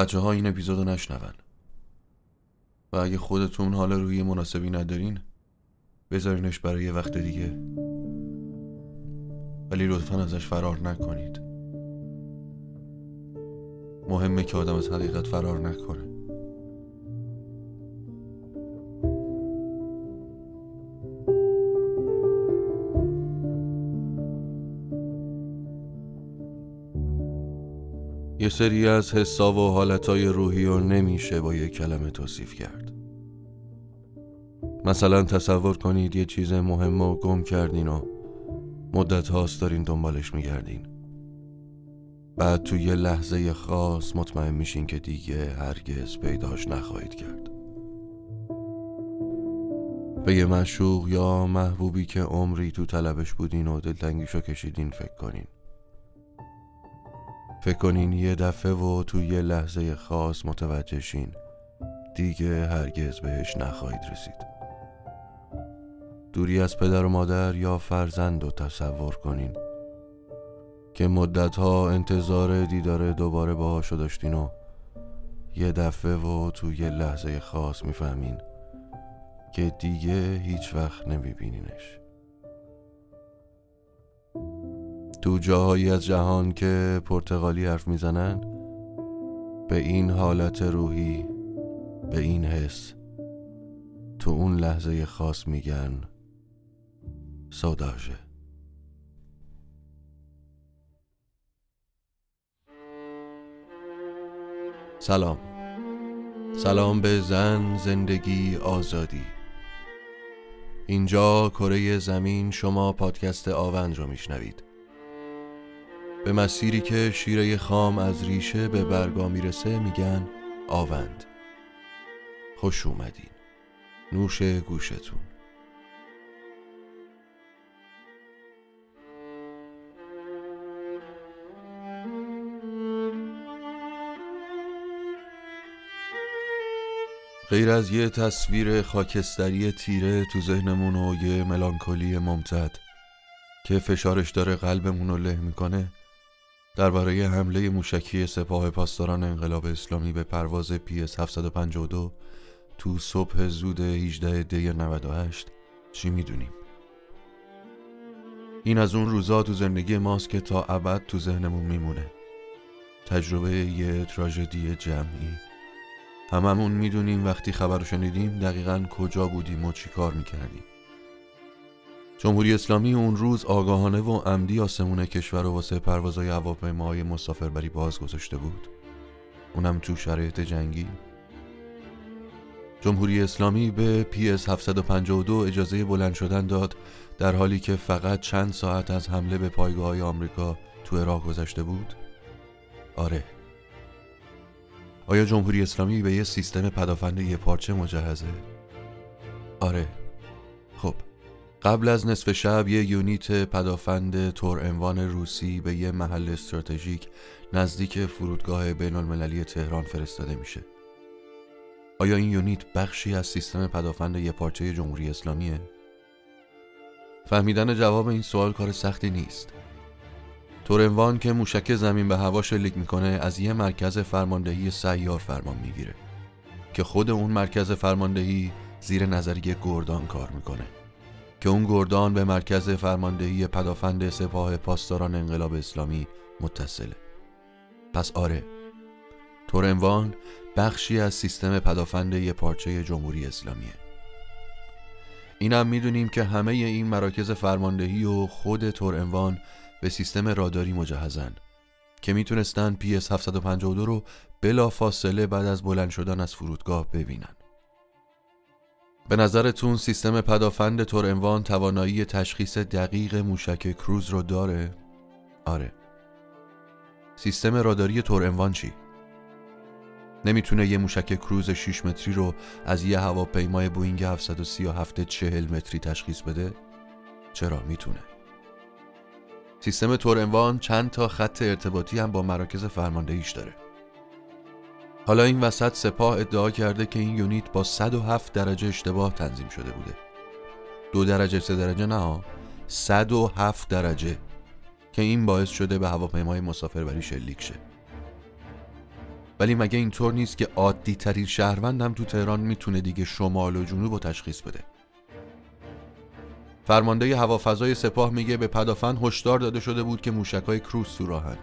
بچه ها این اپیزودو نشنون. و اگه خودتون حال روی مناسبی ندارین بذارینش برای یه وقت دیگه. ولی لطفا ازش فرار نکنید. مهمه که آدم از حقیقت فرار نکنه. سری از حسا و حالتهای روحی رو نمیشه با یه کلمه توصیف کرد. مثلا تصور کنید یه چیز مهم و گم کردین و مدت هاست دارین دنبالش میگردین. بعد تو یه لحظه خاص مطمئن میشین که دیگه هرگز پیداش نخواهید کرد. به یه مشوق یا محبوبی که عمری تو طلبش بودین و دلتنگیشو کشیدین فکر کنین. فکر کنین یه دفعه و تو یه لحظه خاص متوجه شین. دیگه هرگز بهش نخواهید رسید. دوری از پدر و مادر یا فرزند رو تصور کنین. که مدتها انتظار دیدار دوباره باهاشو داشتین و یه دفعه و تو یه لحظه خاص می‌فهمین که دیگه هیچ وقت نمیبینینش. تو جاهایی از جهان که پرتغالی حرف می‌زنن به این حالت روحی به این حس تو اون لحظه خاص میگن سوداژه. سلام. سلام به زن زندگی آزادی. اینجا کره زمین شما پادکست آوند رو میشنوید. به مسیری که شیره خام از ریشه به برگا می‌رسه میگن آوند. خوش اومدین. نوش گوشتون. غیر از یه تصویر خاکستری تیره تو ذهنمون و یه ملانکولی ممتد که فشارش داره قلبمون رو له می‌کنه درباره حمله موشکی سپاه پاسداران انقلاب اسلامی به پرواز پیس 752 تو صبح زود 18 دی 98 چی می‌دونیم؟ این از اون روزا تو زندگی ماست که تا ابد تو ذهنمون میمونه. تجربه یه تراژدی جمعی. هممون می‌دونیم وقتی خبر شنیدیم دقیقا کجا بودیم و چی کار می‌کردیم. جمهوری اسلامی اون روز آگاهانه و عمدی آسمون کشور و واسه پروازهای هواپیماهای مسافربری باز گذاشته بود. اونم تو شرایط جنگی. جمهوری اسلامی به PS 752 اجازه بلند شدن داد در حالی که فقط چند ساعت از حمله به پایگاه های آمریکا تو عراق گذشته بود. آره. آیا جمهوری اسلامی به یه سیستم پدافند یه پارچه مجهزه؟ آره. خب. قبل از نصف شب یه یونیت پدافند تور انوان روسی به یه محل استراتژیک نزدیک فرودگاه بین المللی تهران فرستاده میشه. آیا این یونیت بخشی از سیستم پدافند یه پارچه جمهوری اسلامیه؟ فهمیدن جواب این سوال کار سختی نیست. تورنوان که موشک زمین به هوا شلیک می‌کنه از یه مرکز فرماندهی سیار فرمان می‌گیره که خود اون مرکز فرماندهی زیر نظریه گردان کار می‌کنه. که اون گردان به مرکز فرماندهی پدافند سپاه پاسداران انقلاب اسلامی متصله. پس آره تورنوان بخشی از سیستم پدافند یه پارچه جمهوری اسلامیه. اینم می‌دونیم که همه این مراکز فرماندهی و خود تورنوان به سیستم راداری مجهزن که می‌تونستن PS 752 رو بلا فاصله بعد از بلند شدن از فرودگاه ببینن. به نظرتون سیستم پدافند تورنوان توانایی تشخیص دقیق موشک کروز رو داره؟ آره سیستم راداری تورنوان چی؟ نمی‌تونه یه موشک کروز 6 متری رو از یه هواپیمای بوینگ 737 40 متری تشخیص بده؟ چرا می‌تونه؟ سیستم تورنوان چند تا خط ارتباطی هم با مراکز فرماندهیش داره حالا این وسط سپاه ادعا کرده که این یونیت با 107 درجه اشتباه تنظیم شده بوده. دو درجه سه درجه نه ها. 107 درجه که این باعث شده به هواپیمای مسافربری شلیک شه. ولی مگه اینطور نیست که عادی ترین شهروند هم تو تهران می‌تونه دیگه شمال و جنوب و تشخیص بده؟ فرمانده هوافضای سپاه میگه به پدافند هشدار داده شده بود که موشکای کروز تو راهن.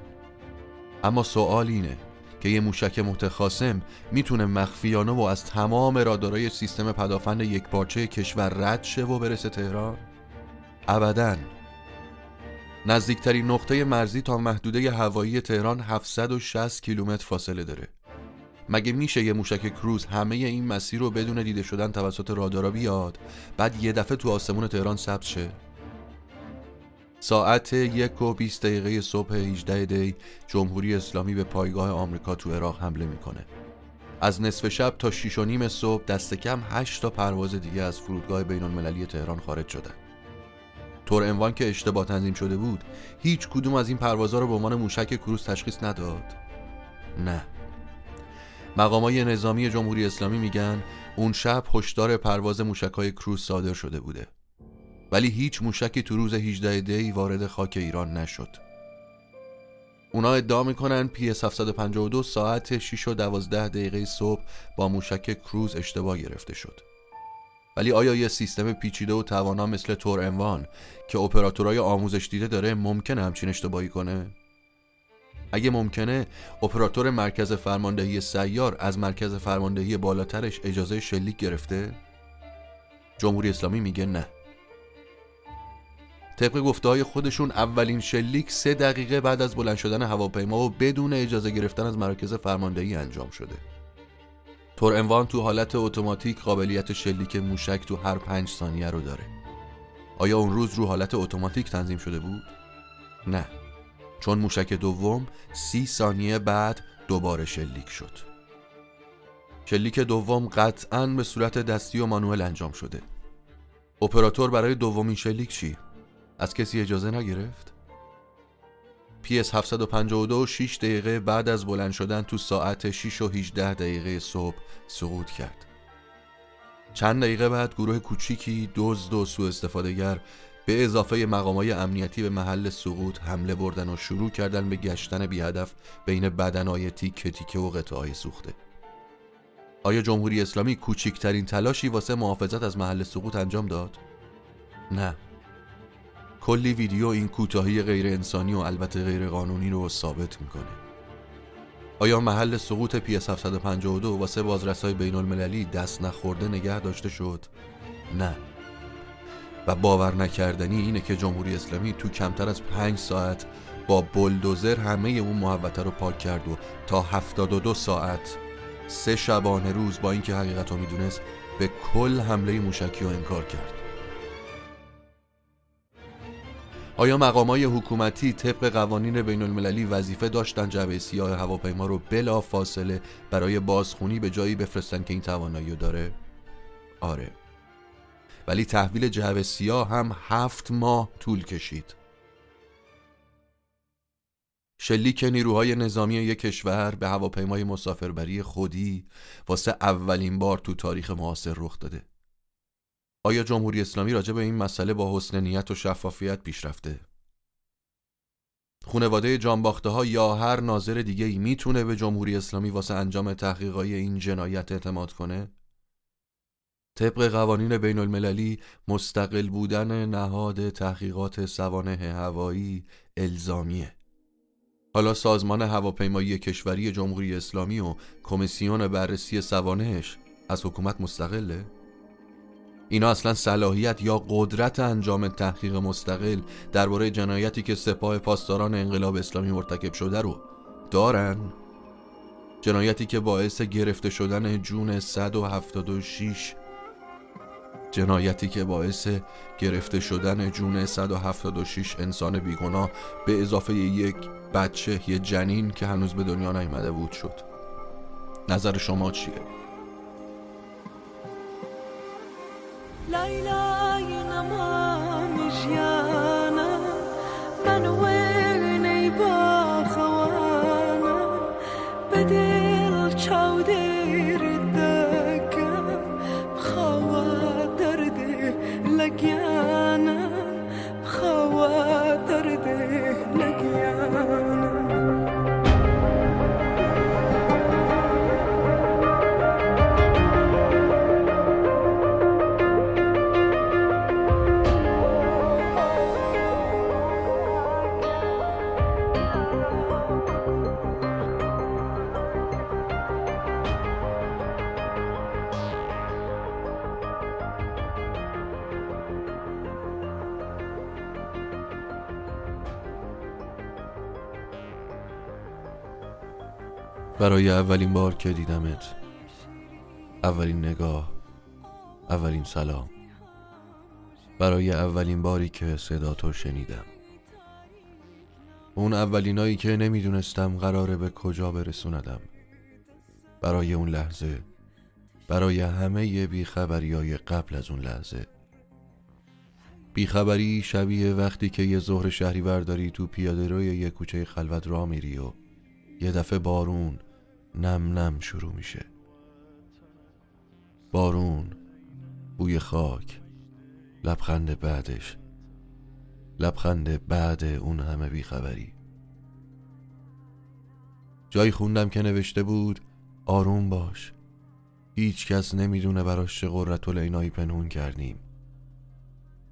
اما سوال اینه که یه موشک متخاسم می‌تونه مخفیانه و از تمام رادارای سیستم پدافند یک پارچه کشور رد شه و برسه تهران؟ ابدا. نزدیکترین نقطه مرزی تا محدوده هوایی تهران 760 کیلومتر فاصله داره. مگه میشه یه موشک کروز همه این مسیر رو بدون دیده شدن توسط رادارا بیاد بعد یه دفعه تو آسمون تهران ثبت شه؟ ساعت یک و 20 دقیقه صبح 18 دی جمهوری اسلامی به پایگاه آمریکا تو عراق حمله می‌کنه. از نصف شب تا 6 و نیم صبح دست کم 8 تا پرواز دیگه از فرودگاه بین المللی تهران خارج شدن طور انوان که اشتباه تنظیم شده بود هیچ کدوم از این پروازها رو به عنوان موشک کروز تشخیص نداد. نه. مقامای نظامی جمهوری اسلامی میگن اون شب هشدار پرواز موشکهای کروز صادر شده بوده. ولی هیچ موشکی تو روز 18 دی وارد خاک ایران نشد اونا ادعا می‌کنن پی 752 ساعت 6 و 12 دقیقه صبح با موشک کروز اشتباه گرفته شد ولی آیا یه سیستم پیچیده و توانا مثل تور انوان که اپراتورهای آموزش دیده داره ممکنه همچین اشتباهی کنه؟ اگه ممکنه اپراتور مرکز فرماندهی سیار از مرکز فرماندهی بالاترش اجازه شلیک گرفته؟ جمهوری اسلامی میگه نه طبق گفته های خودشون اولین شلیک سه دقیقه بعد از بلند شدن هواپیما و بدون اجازه گرفتن از مرکز فرماندهی انجام شده. تور انوان تو حالت اتوماتیک قابلیت شلیک موشک تو هر پنج ثانیه رو داره. آیا اون روز رو حالت اتوماتیک تنظیم شده بود؟ نه. چون موشک دوم سی ثانیه بعد دوباره شلیک شد. شلیک دوم قطعا به صورت دستی و مانوئل انجام شده. اپراتور برای دومین شلیک چی؟ از کسی اجازه نگرفت؟ PS 752 6 دقیقه بعد از بلند شدن تو ساعت 6 و 18 دقیقه صبح سقوط کرد. چند دقیقه بعد گروه کوچیکی دزد و سوء استفادهگر به اضافه مقامای امنیتی به محل سقوط حمله بردن و شروع کردن به گشتن بی هدف بین بدنهای تیکه تیکه و قطعای سوخته. آیا جمهوری اسلامی کوچکترین تلاشی واسه محافظت از محل سقوط انجام داد؟ نه. کلی ویدیو این کوتاهی غیر انسانی و البته غیر قانونی رو ثابت می‌کنه. آیا محل سقوط پی 752 واسه بازرسای بین المللی دست نخورده نگه داشته شد؟ نه. و باور نکردنی اینه که جمهوری اسلامی تو کمتر از پنج ساعت با بلدوزر همه اون محوطه رو پاک کرد و تا 72 ساعت سه شبانه روز با اینکه حقیقت رو می‌دونست به کل حمله موشکی رو انکار کرد. آیا مقامای حکومتی طبق قوانین بین المللی وظیفه داشتن جعبه سیاه هواپیما رو بلا فاصله برای بازخونی به جایی بفرستن که این توانایی داره؟ آره. ولی تحویل جعبه سیاه هم هفت ماه طول کشید. شلیک نیروهای نظامی یک کشور به هواپیمای مسافربری خودی واسه اولین بار تو تاریخ معاصر رخ داده. آیا جمهوری اسلامی راجع به این مسئله با حسن نیت و شفافیت پیش رفته؟ خونواده جانباخته ها یا هر ناظر دیگه ای می‌تونه به جمهوری اسلامی واسه انجام تحقیقای این جنایت اعتماد کنه؟ طبق قوانین بین المللی مستقل بودن نهاد تحقیقات سوانه هوایی الزامیه حالا سازمان هواپیمایی کشوری جمهوری اسلامی و کمیسیون بررسی سوانهش از حکومت مستقله؟ اینا اصلا صلاحیت یا قدرت انجام تحقیق مستقل درباره جنایتی که سپاه پاسداران انقلاب اسلامی مرتکب شده رو دارن؟ جنایتی که باعث گرفته شدن جون 176 جنایتی که باعث گرفته شدن جون 176 انسان بیگناه به اضافه یک بچه یه جنین که هنوز به دنیا نیامده بود شد. نظر شما چیه؟ Leyla inanmamış ya برای اولین بار که دیدمت. اولین نگاه اولین سلام. برای اولین باری که صدا تو شنیدم. اون اولینایی که نمی‌دونستم قراره به کجا برسوندم. برای اون لحظه برای همه بیخبری های قبل از اون لحظه. بیخبری شبیه وقتی که یه ظهر شهری ورداری تو پیاده روی یه کوچه خلوت را میری و یه دفعه بارون نم نم شروع میشه. بارون بوی خاک لبخند بعدش. لبخند بعد اون همه بیخبری. جایی خوندم که نوشته بود آروم باش. هیچ کس نمی‌دونه براش چه قررت العینایی پنهون کردیم.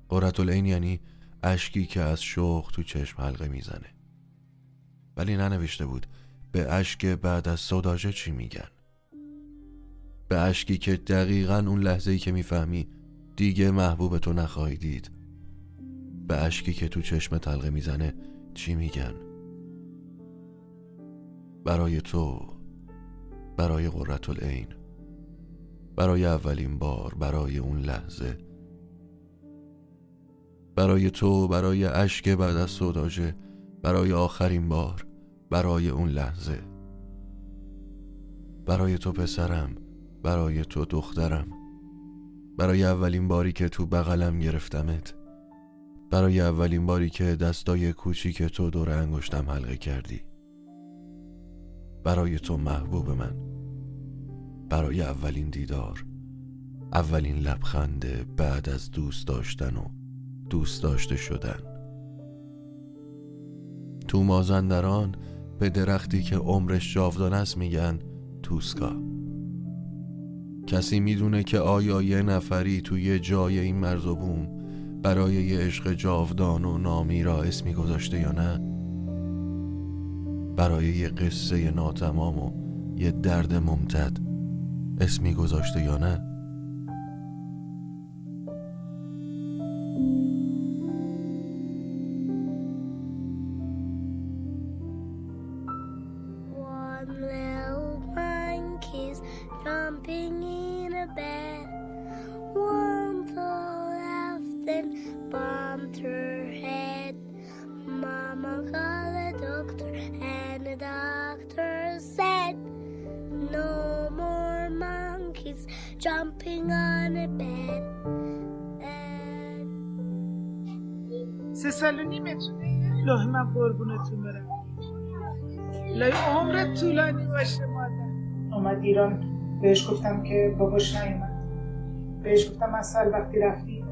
قررت العین یعنی اشکی که از شوق تو چشم حلقه می‌زنه. ولی ننوشته بود به اشک بعد از صداجه چی میگن؟ به اشکی که دقیقا اون لحظه ای که می‌فهمی دیگه محبوب تو نخواهی دید. به اشکی که تو چشم تلقه می‌زنه چی میگن؟ برای تو برای قررت العین برای اولین بار برای اون لحظه. برای تو برای اشک بعد از صداجه برای آخرین بار. برای اون لحظه. برای تو پسرم برای تو دخترم. برای اولین باری که تو بغلم گرفتمت. برای اولین باری که دستای کوچیک تو دور انگشتم حلقه کردی. برای تو محبوب من. برای اولین دیدار. اولین لبخند بعد از دوست داشتن و دوست داشته شدن. تو مازندران به درختی که عمرش جاودان است میگن توسکا. کسی می‌دونه که آیا یه نفری توی جای این مرز و بوم برای یه عشق جاودان و نامی را اسمی گذاشته یا نه؟ برای یه قصه ناتمام و یه درد ممتد اسمی گذاشته یا نه؟ Jumping on a bed. سه سال و نیمتونه الهی من قربونتون برم. الهی عمرت طولانی باشه مادر. اومد ایران. بهش گفتم که باباش نیومد بهش گفتم از سال وقتی رفتی.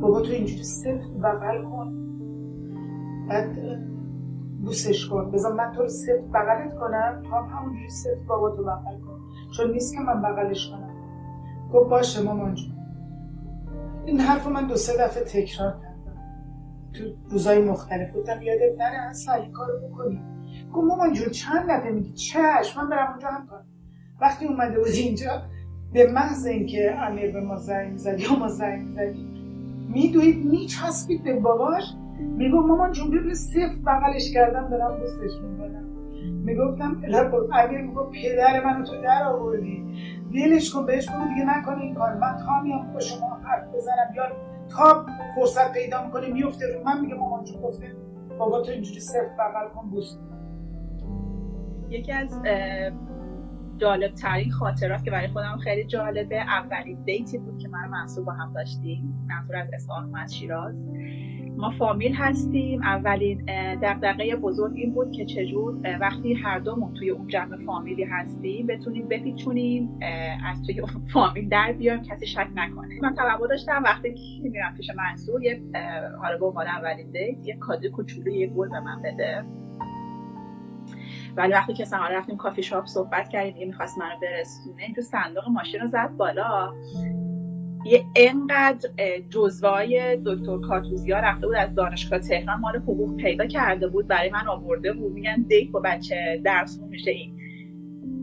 بابا تو اینجوری سفت بغل کن. بعد بوسش کن. بذار من تو رو سفت بغلت کنم. تو هم همونجوری سفت بابا تو بغل کن چون نیست که من بغلش کنم. گفت باشه مامان جون. این حرف من دو سه دفعه تکرار کردم. تو روزای مختلف گفتم یادت نره اصلا این کارو بکنی. گفت مامان جون چند دفعه میگی؟ چشم من برم اونجا هم کنم. وقتی اومده بود اینجا به محض اینکه امیر به ما زنگ زد یا ما زنگ زدیم میدوید میچسبید به باباش. میگو مامان جون ببین صفر بغلش کردم دارم بوستش می‌کنم. می‌گفتم امیر میگو پدر منو تو در آوردی. ولش کن بهش بگو دیگه نکنه این کار من تا میام با شما حرف بزنم یا تا فرصت پیدا می‌کنه میفته رو. من میگه مامان چون گفته بابا تو اینجوری صرف بغل کن بوس. یکی از جالب ترین خاطرات که برای خودم خیلی جالبه اولین دیتی بود که من منصور با هم داشتیم. منصور از اصفهان از شیراز ما فامیل هستیم. اولین دقدقه بزرگ این بود که چجور وقتی هر دومون توی اون جمع فامیلی هستیم بتونیم بپیچونیم از توی فامیل در بیایم کسی شک نکنه. من توقع داشتم وقتی که میرم پیش منصور یه حالا به عنوان اولین دیت یه کادو کوچولو یه گل به من بده. ولی وقتی که سماره رفتیم کافی شاپ صحبت کردیم دیگه می‌خواست منو برسونه تو صندوق ماشین رو زد بالا. یه انقدر جزوای دکتر کاتوزیا رفته بود از دانشگاه تهران مال حقوق پیدا کرده بود برای من آورده بود. میگن دیت با بچه درس میشه این.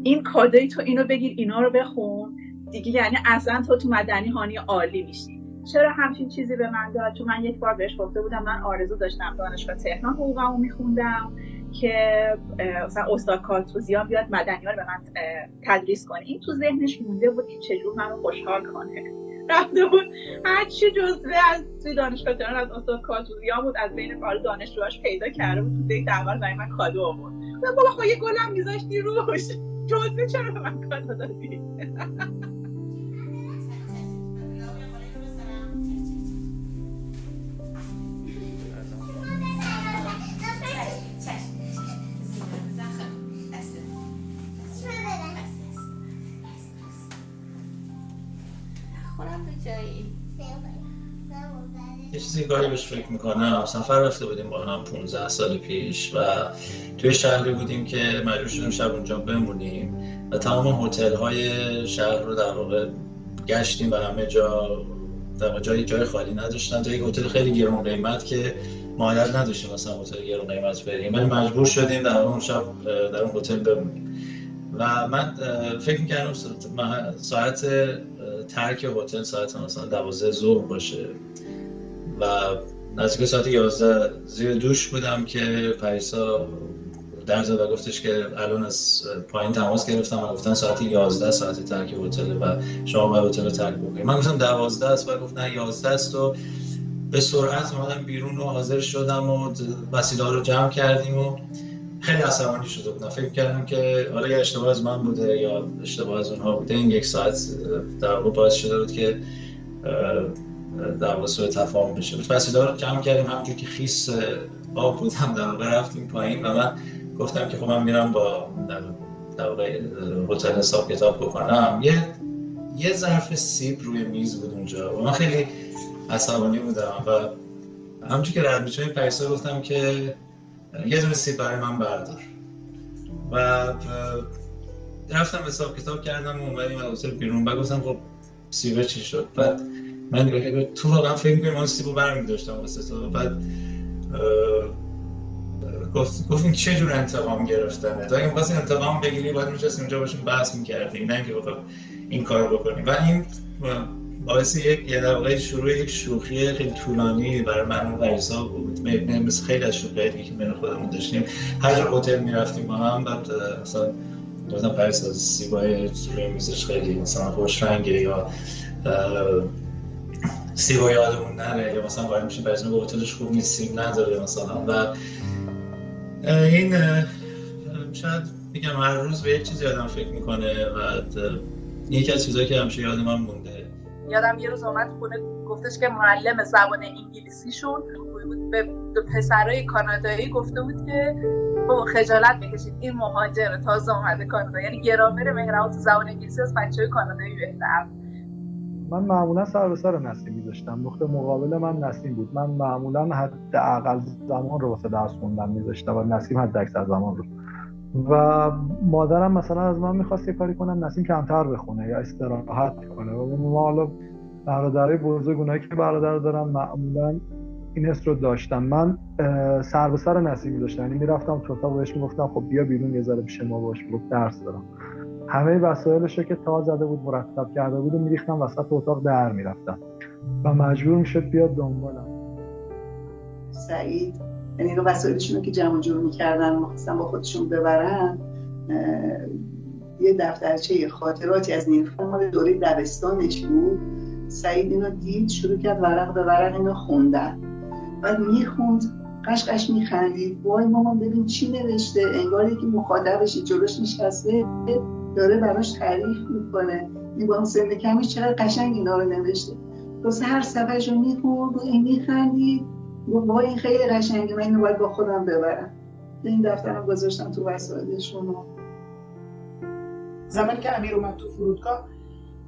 این کادوی تو اینو بگیر اینا رو بخون. دیگه یعنی اصلا تو تو مدنی هانی عالی میشی. چرا همچین چیزی به من داد؟ چون من یک بار بهش گفته بودم من آرزو داشتم دانشگاه تهران حقوقمو میخوندم که مثلا استاد کارتوزیان بیاد مدنی به من تدریس کنه. این تو ذهنش مونده بود که چجور منو خوشحال کنه. رفته بود هر چی جزوه از توی دانشگاه تهران از استاد کارتوزیان بود از بین کار دانشجوهاش پیدا کرده بود. تو دیت اول برای من کادو آورد. بابا خب یه گلم میذاشتی روش. جزوه چرا به من کادو دادی؟ چیزی گاهی بهش فکر می‌کنم. سفر رفته بودیم با هم 15 سال پیش و توی شهری بودیم که مجبور شدیم شب اونجا بمونیم و تمام هتل های شهر رو در واقع گشتیم و همه جا در جای جای خالی نداشتن. تا یک هتل خیلی گرون قیمت که مایل نداشتیم مثلا هتل گرون قیمت بریم. ولی مجبور شدیم در اون شب در اون هتل بمونیم. و من فکر می‌کردم ساعت ترک هتل ساعت مثلا دوازده ظهر باشه. نزدیک ساعت 11 زیر دوش بودم که پریسا در زد و گفتش که الان از پایین تماس گرفتم و گفتن ساعت 11 ساعت ترک هتل و شما باید هتل رو ترک بکنید من گفتم 12 است و گفت نه 11 است و به سرعت اومدم بیرون و حاضر شدم و وسیله رو جمع کردیم و خیلی عصبانی شده بودم. فکر کردم که حالا یا اشتباه از من بوده یا اشتباه از اونها بوده. این یک ساعت در واقع باعث شده بود که در واقع سوء تفاهم بشه. وسیله رو جمع کردیم همونجور که خیس آب بودم در واقع رفتیم پایین و من گفتم که خب من میرم با در واقع هتل حساب کتاب بکنم. یه یه ظرف سیب روی میز بود اونجا و من خیلی عصبانی بودم و همونجور که رد میشه پیسا گفتم که یه دونه سیب برای من بردار. و رفتم حساب کتاب کردم و اومدیم از هتل بیرون. و گفتم خب سیبه چی شد؟ بعد من تو واقعا فکر می‌کنم من سیبو برمی داشتم واسه تو. بعد گفت گفتیم چه جور انتقام گرفتنه؟ تا این واسه انتقام بگیری باید میشستیم اونجا باشیم بحث می‌کردیم نه اینکه بخواد این کار بکنیم. و این باعث یک یه در شروع یک شوخی خیلی طولانی برای من و پریسا بود. مثل خیلی از شوخی که بین خودمون داشتیم. هر جا هتل می‌رفتیم با هم بعد مثلا گفتم پریسا سیبای روی میزش خیلی مثلا خوش رنگه یا سیبا یادمون نره. یا مثلا وارد میشیم بعضی به هتلش خوب نیست سیب نداره مثلا. و این شاید میگم هر روز به یک چیزی آدم فکر می‌کنه و یکی از چیزایی که همیشه یاد من مونده. یادم یه روز اومد خونه گفتش که معلم زبان انگلیسیشون به پسرای کانادایی گفته بود که با خجالت بکشید این مهاجر تازه اومده کانادا. یعنی گرامر مهربان زبان انگلیسی از بچه های کانادایی بهتر. من معمولا سر به سر نسیم میذاشتم. نقطه مقابل من نسیم بود. من معمولا حداقل زمان رو واسه درس خوندن میذاشتم و نسیم حد اکثر زمان رو. و مادرم مثلا از من می‌خواست یه کاری کنم نسیم کمتر بخونه یا استراحت کنه. و ما حالا برادرای بزرگ اونایی که برادر دارم معمولا این حس رو داشتم من سر به سر نسیم داشتم یعنی می‌رفتم تو اتاق بهش می‌گفتم خب بیا بیرون یه ذره پیش ما باش درس دارم. همه وسایلش که تا زده بود مرتب کرده بود و میریختم وسط اتاق در می‌رفتم و مجبور می‌شد بیاد دنبالم. سعید یعنی رو وسایلشون که جمع جور می‌کردن مخصوصا با خودشون ببرن یه دفترچه خاطراتی از نیلوفر مال دوره دبستانش بود. سعید اینو دید شروع کرد ورق به ورق اینو خوندن. بعد می‌خوند قشقش میخندید. وای مامان ببین چی نوشته؟ انگار یکی مخاطبش جلوش نشسته. داره براش تعریف می‌کنه. با سن کمش چقدر قشنگ اینا رو نوشته. هر صفحش رو می‌خوند و این میخندید با این خیلی قشنگه من اینو باید با خودم ببرم. این دفترم گذاشتم تو وسایلشون زمانی که امیر اومد تو فرودگاه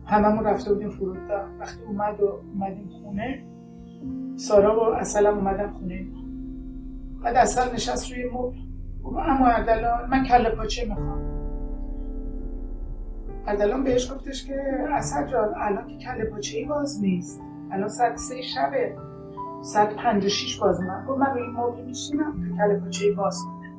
هممون رفته بودیم فرودگاه. وقتی اومد و اومدیم خونه سارا و اصلا اومدم خونه. بعد اصلا نشست روی مبل. اما اردلان من کله پاچه می‌خوام. اردلان بهش گفتش که اصلا جان الان که کله پاچه ای باز نیست. الان ساعت سه شبه ساعت پنج و شیش باز من گفت من روی مبل میشینم تا کله پاچه ای باز کنه.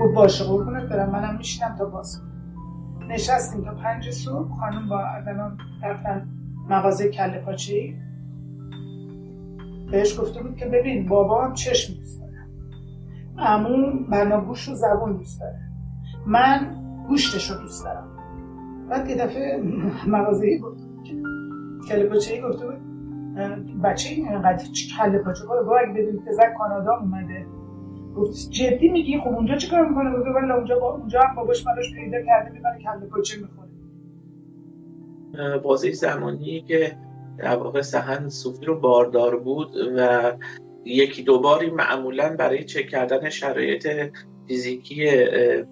گفت باشه قربونت برم. منم میشینم تا باز کنه نشستیم تا پنج صبح. خانم با اردلان رفتن مغازه کله پاچه ای بهش گفته بود که ببین بابا هم چشم دوست امون بنا گوش و زبون دوست داره. من گوشتش رو دوست دارم. بعد یه دفعه مغازهی گفت. کله پاچه گفته بود بچه این اینقدر کله پاچه گفت اگه بدونی پزر کانادا اومده. گفت جدی میگی؟ خب اونجا چه کار می‌کنه؟ گفت ولی اونجا با اونجا هم باباش براش پیدا کرده می‌بره کله پاچه می‌خوره. بازه زمانی که در واقع سهن صوفی رو باردار بود و یکی دو باری معمولا برای چک کردن شرایط فیزیکی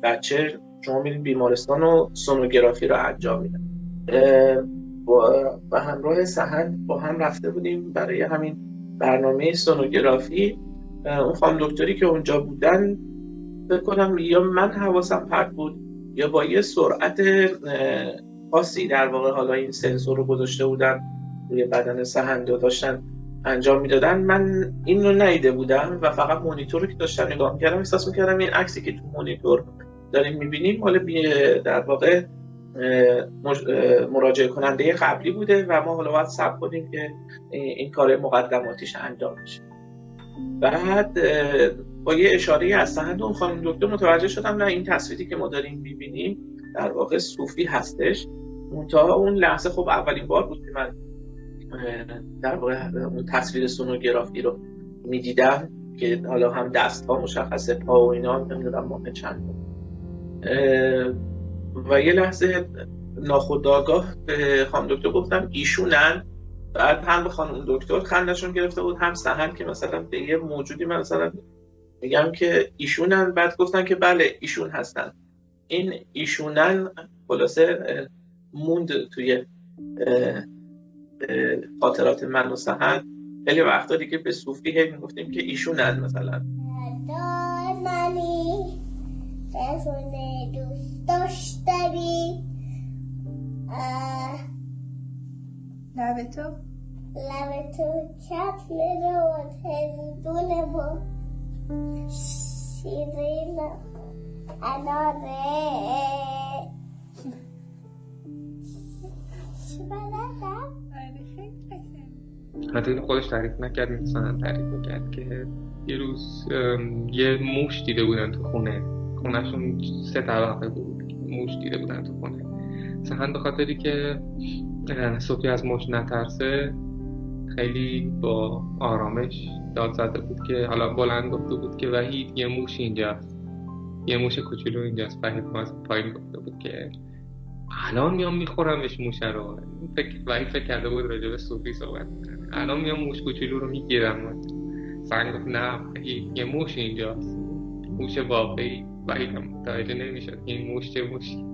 بچه شما میرید بیمارستان و سونوگرافی رو انجام میدن. و همراه سهن با هم رفته بودیم برای همین برنامه سونوگرافی. اون خانم دکتری که اونجا بودن بکنم یا من حواسم پرت بود یا با یه سرعت خاصی در واقع حالا این سنسور رو گذاشته بودن روی بدن سهند و داشتن انجام می‌دادن. من این رو بودم و فقط مونیتور رو که داشتم نگاه می‌کردم احساس می‌کردم این عکسی که تو مونیتور داریم می‌بینیم مال در واقع مراجعه کننده قبلی بوده و ما حالا باید سب کنیم که این کار مقدماتیش انجام بشه. بعد با یه اشاره از اون خانم دکتر متوجه شدم نه این تصویری که ما داریم می‌بینیم در واقع صوفی هستش. منتها اون لحظه خب اولین بار بود که من در واقع اون تصویر سونوگرافی رو می‌دیدم که حالا هم دست ها مشخصه پا و اینا نمی‌دونم ماه چند و یه لحظه ناخودآگاه به خانم دکتر گفتم ایشونن؟ بعد هم به خانم دکتر خندشون گرفته بود هم سهن که مثلا به یه موجودی من مثلا میگم که ایشونن. بعد گفتن که بله ایشون هستن. این ایشونن خلاصه موند توی خاطرات من و سهن خیلی وقتا دیگه به صوفی هی می‌گفتیم که ایشونن مثلا. دوست داشتنی لب تو لب تو چطل رو تندون با شیرین اناره حتی خودش تعریف نکرد مثلا تعریف می‌کرد که یه روز یه موش دیده بودن تو خونه. خونهشون سه طبقه بود موش دیده بودن تو خونه. سهن به خاطری که صوفی از موش نترسه خیلی با آرامش داد زده بود که حالا بلند گفته بود که وحید یه موش اینجاست. یه موش کوچولو اینجاست. وحید از پایین گفته بود که الان میام میخورمش موشه رو. فکر وحید فکر کرده بود راجع به صوفی صحبت الان میام موش کوچولو رو می‌گیرم. سهن گفت نه یه موش اینجاست. موش واقعی. وحید هم متوجه نمی‌شد. این موش چه موشی؟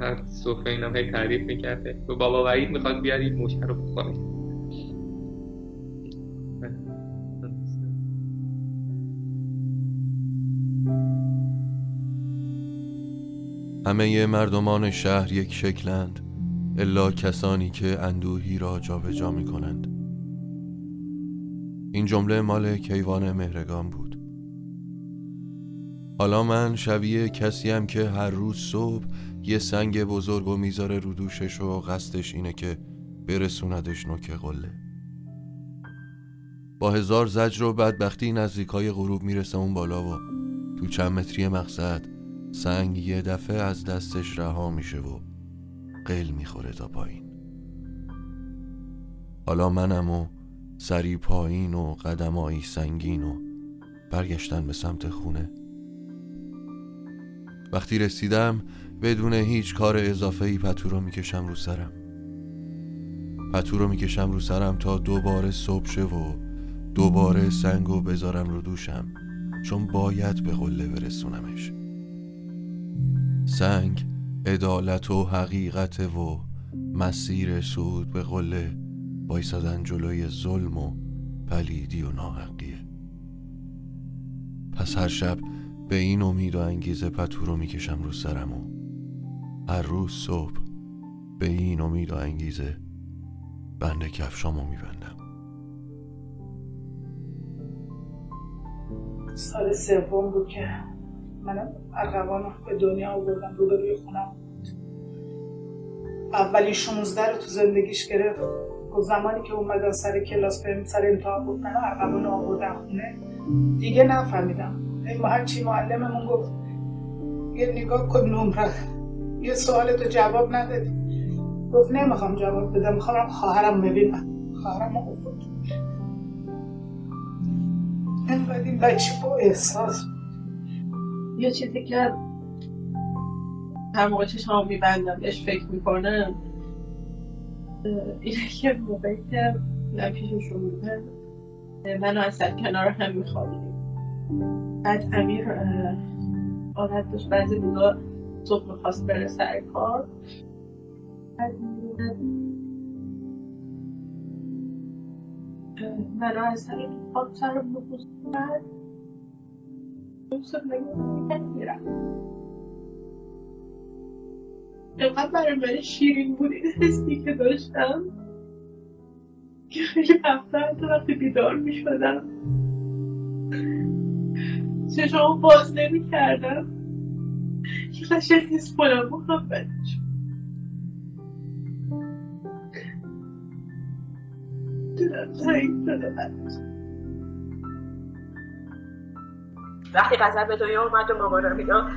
هر صوفه اینم هی تعریف می‌کرده. و بابا وحید می‌خواد بیاد این موشه رو بخوره همه مردمان شهر یک شکلند الا کسانی که اندوهی را جابجا جا می کنند این جمله مال کیوان مهرگان بود. حالا من شبیه کسیم که هر روز صبح یه سنگ بزرگ و می‌ذاره رو دوشش و قصدش اینه که برسوندش نوک قله. با هزار زجر و بدبختی نزدیک های غروب می‌رسه اون بالا و تو چند متری مقصد سنگ یه دفعه از دستش رها میشه و قل می‌خوره تا پایین. حالا منم و سری پایین و قدمایی سنگین و برگشتن به سمت خونه وقتی رسیدم بدون هیچ کار اضافه ای پتو رو می‌کشم رو سرم. پتو رو می‌کشم رو سرم تا دوباره صبح شه و دوباره سنگو بذارم رو دوشم چون باید به قله برسونمش. سنگ عدالت و حقیقت و مسیر سود به قله بایستدن جلوی ظلم و پلیدی و ناحقیه پس هر شب به این امید و انگیزه پتو رو می‌کشم رو سرم و هر روز صبح به این امید و انگیزه بند کفشامو میبندم. سال سوم بود که منم ارغوان به دنیا آوردم روبروی خونم بود. اولین 16 رو تو زندگیش گرفت. زمانی که اومدن سر کلاس به سر امتحان گفتن و ارقمون آوردن خونه. دیگه نفهمیدم. هرچی معلممون گفت یه نگاه کن نمره. یه سوال تو جواب ندادی. گفت نمی‌خوام جواب بدم می‌خوام خواهرم ببینم. خواهرم افت اینقدر این بچه با احساس یه چیزی که هر موقع چشمام میبندم بهش فکر می‌کنم. اینه که موقعی که پیششون بودم من اصلا کنار هم میخوابیدیم. بعد امیر عادت داشت بعضی روزا صبح می‌خواست بره سر کار. من از سر خواب سر بخوز میرم اینقدر برای من شیرین بود این حسی که داشتم. که خیلی مفتر وقتی بیدار می چشمو باز نمی کردم که قشنگ حس کنم محبتش وقتی غذا به دنیا اومد و مامانم اینا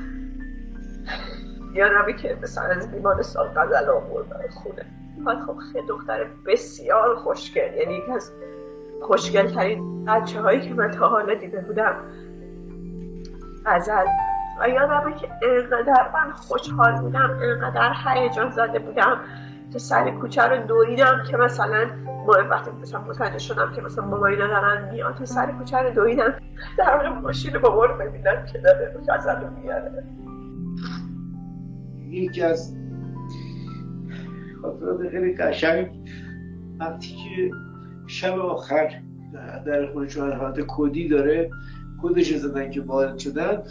یادمه که مثلا از بیمارستان غزل آورد خونه. بعد خب خیلی دختر بسیار خوشگل یعنی یکی از خوشگل ترین بچه هایی که من تا حالا دیده بودم. غزل و یادمه که اینقدر من خوشحال بودم اینقدر هیجان زده بودم که سر کوچه رو دویدم که مثلا ما وقتی مثلا متوجه شدم که مثلا ماماینا دارن میاد تو سر کوچه رو دویدم. در ماشین بابا رو ببینم که داره غزل رو میاره. یکی از خاطرات خیلی قشنگ. وقتی که شب آخر در خونه چون حالت کودی داره کودش زدن که وارد شدن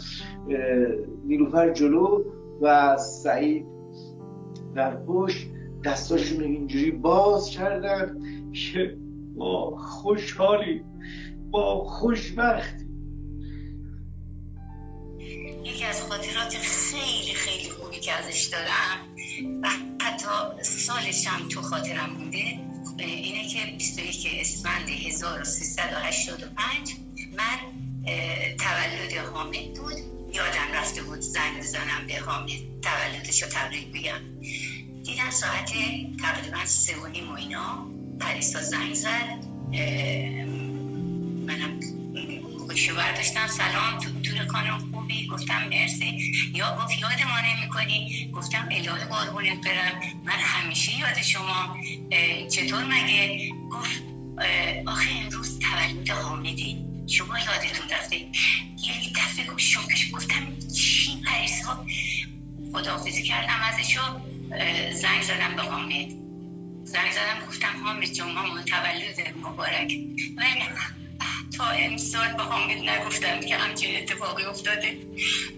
نیلوفر جلو و سعید در پشت. دستاشون اینجوری باز کردن که ما خوشحالی با خوشبخت یکی از خاطرات خیلی خیلی خوبی که ازش دارم و حتی سالش هم تو خاطرم مونده اینه که 21 اسفند 1385 من تولد حامد بود. یادم رفته بود زنگ بزنم به حامد. تولدش رو تبریک بگم. دیدم ساعت تقریبا سه و نیم و اینا. پریسا زنگ زد. منم گوشو برداشتم. سلام تو دور خانم خوبی؟ گفتم مرسی. یا گفت یاد ما نمی کنی گفتم الهه قربونت برم. من همیشه یاد شما. چطور مگه؟ گفت آخه امروز تولد حامدی. شما یادتون رفته؟ یه دفعه گفت گفتم چی پریسا خداحافظی کردم ازشو زنگ زدم به حامد. زنگ زدم گفتم حامد جان مامان تولد مبارک. ولی تا امسال به حامد نگفتم که همچین اتفاقی افتاده.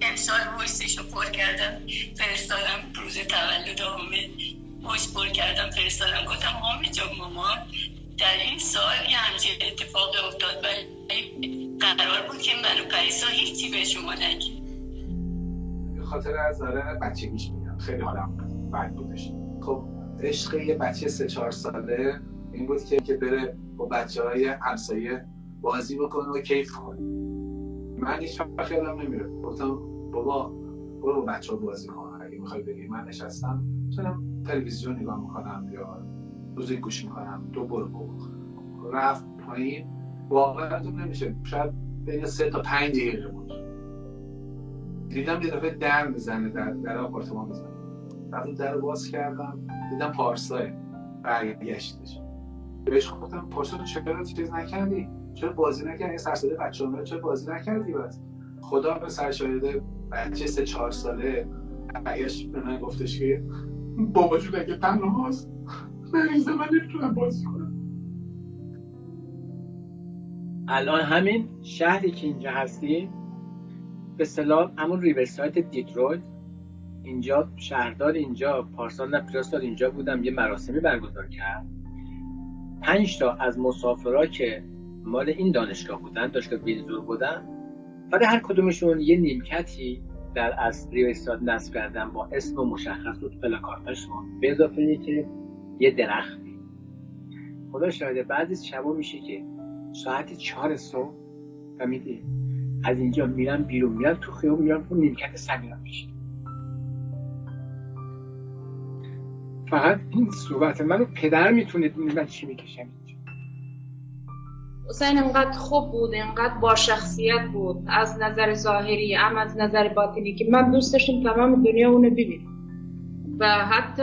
امسال ویسش رو پر کردم فرستادم روز تولد حامد. ویس پر کردم فرستادم. گفتم حامد جان مامان در این سال یه همچین اتفاقی افتاد ولی قرار بود که من و پریسا هیچی به شما نگیم. خاطر از داره بچگیش میگم خیلی حالم بد بودش. خب عشق یه بچه سه چهار ساله. این بود که که بره با بچه های همسایه بازی بکنه و کیف کنه. من هیچ وقت یادم نمیره گفتم بابا برو بچه ها بازی کن. اگه می‌خوای بگی من نشستم. چونم تلویزیون نگاه می‌کنم یا موزیک گوش می‌کنم تو برو رفت پایین واقعا تو نمیشه. شاید بین سه تا پنج دقیقه بود. دیدم یه دفعه در می‌زنه در در آپارتمان می‌زنه. رفتم در باز کردم دیدم پارساه برگشتش. بهش گفتم پارسا چرا چیز نکردی؟ چرا بازی نکردی؟ یه سرساده بچه همه چرا بازی نکردی بس؟ خدا به سر شایده بچه سه چهار ساله برگشت به من گفتش که بابا جون اگه تنها هست. مریضه من نمی‌تونم بازی کنم. الان همین شهری که اینجا هستیم به صلاح همون ریورسایت دیترویت اینجا شهردار اینجا پارسال نه پیراسال اینجا بودم یه مراسمی برگزار کرد. پنج تا از مسافرها که مال این دانشگاه بودن دانشگاه وینزور بودن برای هر کدومشون یه نیمکتی در از ریورسایت نصب کردن با اسم مشخص و پلاکارتاشون. به اضافه که یه درختی خدا شاهده بعضی شبا میشه که ساعت چهار صبح فهمیدی از اینجا میرم بیرون میرم تو خیابون میرم اون نیمکت سمیرم میشه. فقط این صحبت منو پدر می‌تونه من چی می‌کشم حسین انقدر خوب بود انقدر با شخصیت بود. از نظر ظاهری هم از نظر باطنی که من دوست تمام دنیا اونو ببینم و حتی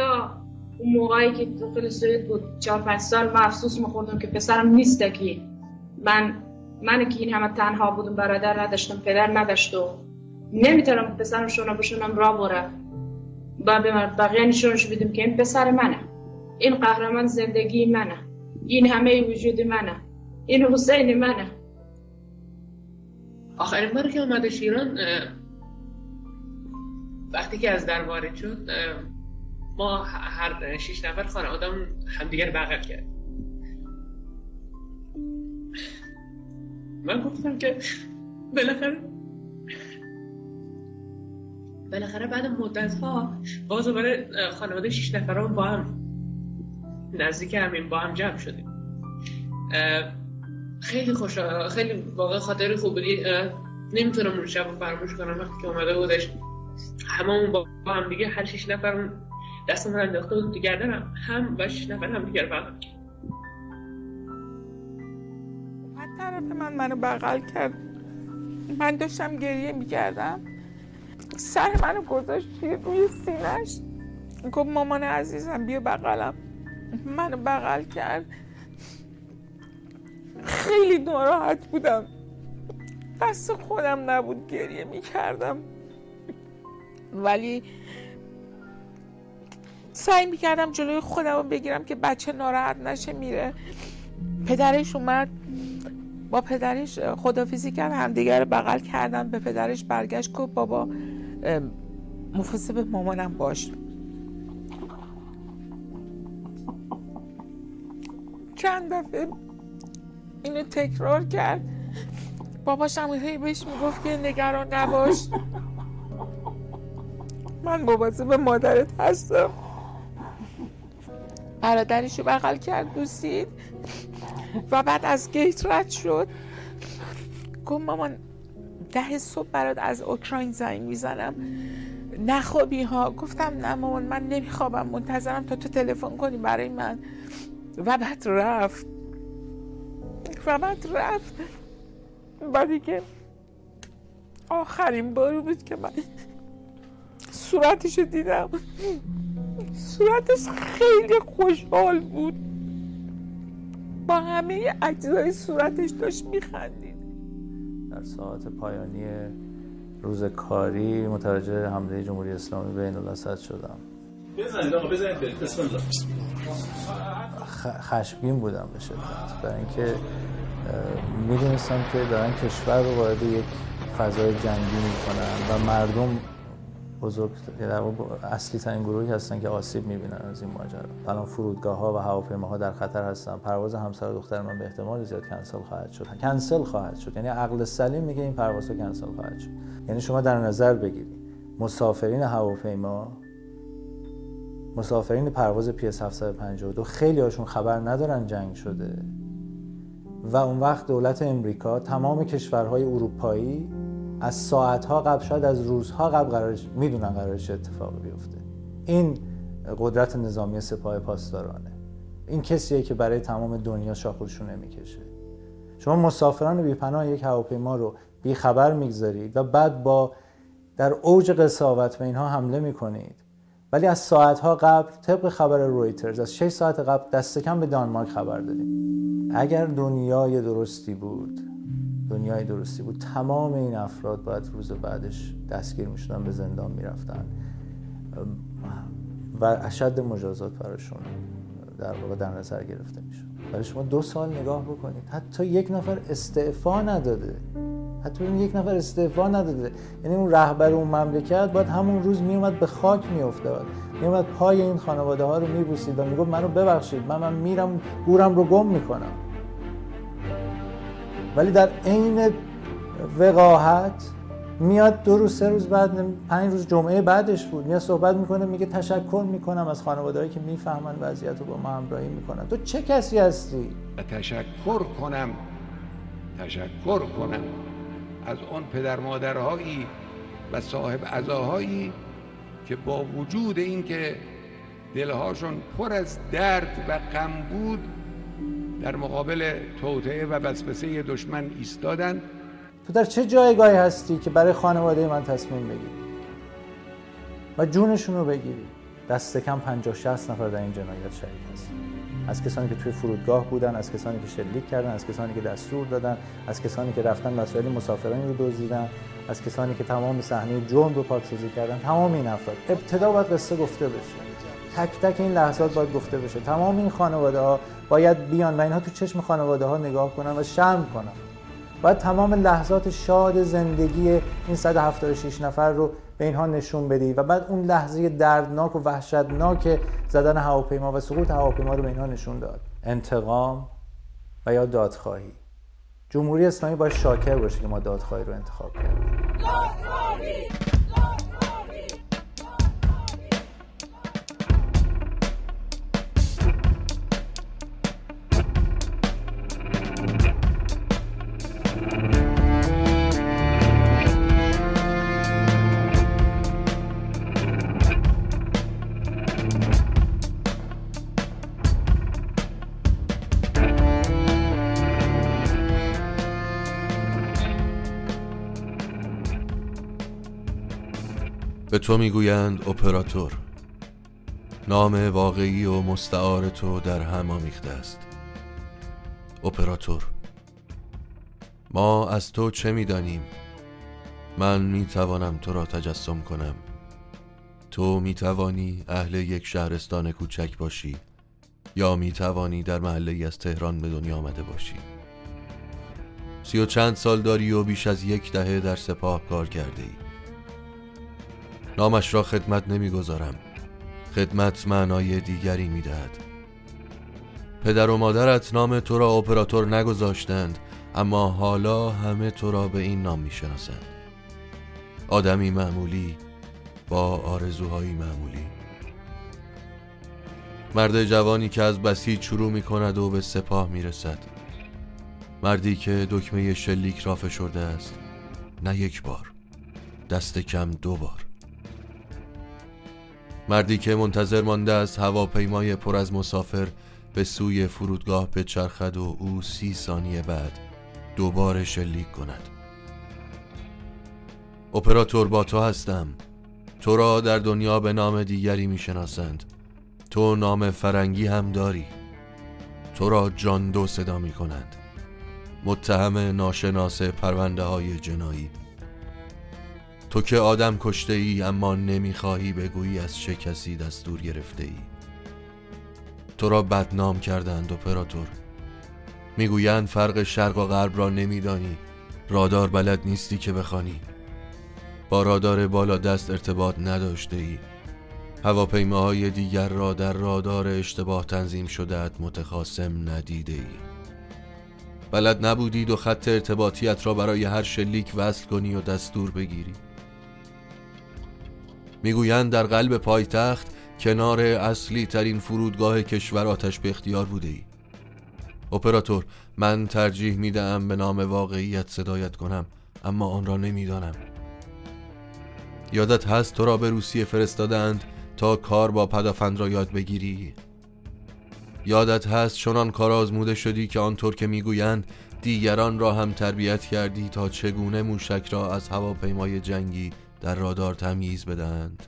اون موقعی که تو سوئد بود چهار پنج سال من افسوس میخوردم که پسرم نیست که من من که این همه تنها بودم برادر نداشتم پدر نداشت و نمی‌تونم پسرم شونه بشونم را بره به بقیه نشونش بدم که این پسر منه. این قهرمان زندگی منه. این همه وجود منه. این حسین منه. آخرین بار که اومده ایران وقتی که از در وارد شد ما هر شیش نفر خانواده همدیگر بغل کرد. من گفتم که بالاخره بالاخره بعد مدت ها باز برای خانواده شیش نفران با هم نزدیک همین با هم جمع شدیم. خیلی خوش خیلی واقعا خاطر خوبی نمی‌تونم اون شب فراموش کنم وقتی که اومده بودش. هممون با هم دیگه هر شش نفر دست من انداخته بود دیگر دارم هم و شش نفر هم دیگر بغل من طرف من منو بغل کرد. من داشتم گریه می‌کردم. سر منو گذاشت روی سینش گفت مامان عزیزم بیا بغلم. منو بغل کرد. خیلی ناراحت بودم. دست خودم نبود گریه می‌کردم. ولی سعی می‌کردم جلوی خودم رو بگیرم که بچه ناراحت نشه میره. پدرش اومد. با پدرش خدافیزی کرد. همدیگر بغل کردن به پدرش برگشت گفت بابا به مامانم باش. چند دفعه اینو تکرار کرد. باباش هم هی بهش می‌گفت که نگران نباش. من به مادرت هستم. برادرشو بغل کرد دوستید و بعد از گیت رد شد. گفت مامان ده صبح برات از اوکراین زنگ می‌زنم. نخوابی ها. گفتم نه مامان من نمیخوابم. منتظرم تا تو تلفن کنی برای من. و بعد رفت. و بعد رفت. بعدی که آخرین باری بود که من صورتشو دیدم. صورتش خیلی خوشحال بود. با همه اجزای صورتش داشت میخندید. در ساعت پایانی روز کاری متوجه حمله جمهوری اسلامی بین الاسد شدم. بزنید آقا بزنید بسم الله. خشمگین بودم به شدت. برای اینکه می‌دونستم که دارن کشور رو وارد یک فضای جنگی می‌کنن و مردم بزرگ در اصلی ترین گروهی هستن که آسیب می‌بینن از این ماجرا. الان فرودگاه ها و هواپیماها در خطر هستن. پرواز همسر و دختر من به احتمال زیاد کنسل خواهد شد. کنسل خواهد شد. یعنی عقل سلیم میگه این پرواز کنسل خواهد شد. یعنی شما در نظر بگیرید. مسافرین هواپیما مسافرین پرواز PS 752 خیلی هاشون خبر ندارن جنگ شده. و اون وقت دولت امریکا تمام کشورهای اروپایی از ساعتها قبل شاید از روزها قبل قرارش می‌دونن قرارش اتفاق بیفته. این قدرت نظامی سپاه پاسدارانه. این کسیه که برای تمام دنیا شاخشو نمی‌کشه شما مسافران بیپناه یک هواپیما رو بیخبر می‌گذارید و بعد با در اوج قصاوت به اینها حمله می‌کنید. ولی از ساعتها قبل طبق خبر رویترز از 6 ساعت قبل دست کم به دانمارک خبر دادیم اگر دنیای درستی بود دنیای درستی بود. تمام این افراد باید روز بعدش دستگیر می‌شدن به زندان می‌رفتن. و اشد مجازات براشون در واقع در نظر گرفته می‌شد. ولی شما دو سال نگاه بکنید. حتی یک نفر استعفا نداده. حتی اون یک نفر استعفا نداده. یعنی اون رهبر اون مملکت باید همون روز میومد به خاک میافتاد میومد پای این خانواده ها رو میبوسید و می‌گفت منو ببخشید. من من میرم گورم رو گم می‌کنم. ولی در عین وقاحت میاد دو روز سه روز بعد پنج روز جمعه بعدش بود. میاد صحبت می‌کنه میگه تشکر می‌کنم از خانوادهایی که می‌فهمن وضعیت رو با ما همراهی می‌کنن. تو چه کسی هستی؟ تشکر کنم. تشکر کنم. از آن پدر مادرهایی و صاحب عزاهایی که با وجود اینکه دلهاشون پر از درد و غم بود در مقابل توطعه و وسوسه دشمن ایستادن. تو در چه جایگاهی هستی که برای خانواده من تصمیم بگیری؟ و جونشون رو بگیری. دست کم 50 60 نفر در این جنایت شریک هست از کسانی که توی فرودگاه بودن از کسانی که شلیک کردن از کسانی که دستور دادن از کسانی که رفتن وسایل مسافرانی رو دزدیدن از کسانی که تمام صحنه جرم رو پاکسازی کردن. تمام این افراد. ابتدا باید قصه گفته بشه. تک تک این لحظات باید گفته بشه. تمام این خانواده ها باید بیان و اینها تو چشم خانواده ها نگاه کنن و شرم کنن. باید تمام لحظات شاد زندگی این 176 نفر رو به اینها نشون بدی و بعد اون لحظه دردناک و وحشتناک زدن هواپیما و سقوط هواپیما رو به اینها نشون داد. انتقام و یا دادخواهی. جمهوری اسلامی باید شاکر باشه که ما دادخواهی رو انتخاب کردیم. به تو می‌گویند اپراتور. نام واقعی و مستعار تو در هم آمیخته است. اپراتور. ما از تو چه می‌دانیم؟ من می‌توانم تو را تجسم کنم. تو می‌توانی اهل یک شهرستان کوچک باشی یا می‌توانی در محله از تهران به دنیا آمده باشی. سی و چند سال داری و بیش از یک دهه در سپاه کار کرده ای نامش را خدمت نمی‌گذارم. خدمت معنای دیگری می‌دهد. پدر و مادرت نام تو را اپراتور نگذاشتند اما حالا همه تو را به این نام می‌شناسند. آدمی معمولی با آرزوهایی معمولی. مرد جوانی که از بسیج شروع می کند و به سپاه می رسد مردی که دکمه شلیک را فشرده است. نه یک بار دست کم دو بار. مردی که منتظر مانده از هواپیمای پر از مسافر به سوی فرودگاه بچرخد و او سی ثانیه بعد دوباره شلیک کند. اپراتور با تو هستم. تو را در دنیا به نام دیگری می‌شناسند. تو نام فرنگی هم داری. تو را جان دو صدا می کنند متهم ناشناس پرونده های جنایی. تو که آدم کشته ای اما نمی‌خواهی بگویی از چه کسی دستور گرفته ای تو را بدنام کردند اپراتور. می‌گویند فرق شرق و غرب را نمیدانی. رادار بلد نیستی که بخوانی. با رادار بالا دست ارتباط نداشته ای هواپیماهای دیگر را در رادار اشتباه تنظیم شده متخاسم ندیده ای بلد نبودید و خط ارتباطیت را برای هر شلیک وصل کنی و دستور بگیری. می‌گویند در قلب پایتخت کنار اصلی ترین فرودگاه کشور آتش به اختیار بوده ای اپراتور من ترجیح می‌دهم به نام واقعیت صدایت کنم اما آن را نمی‌دانم. یادت هست تو را به روسیه فرستادند تا کار با پدافند را یاد بگیری؟ یادت هست چنان کار آزموده شدی که آنطور که می‌گویند دیگران را هم تربیت کردی تا چگونه موشک را از هواپیمای جنگی در رادار تمیز بدهند.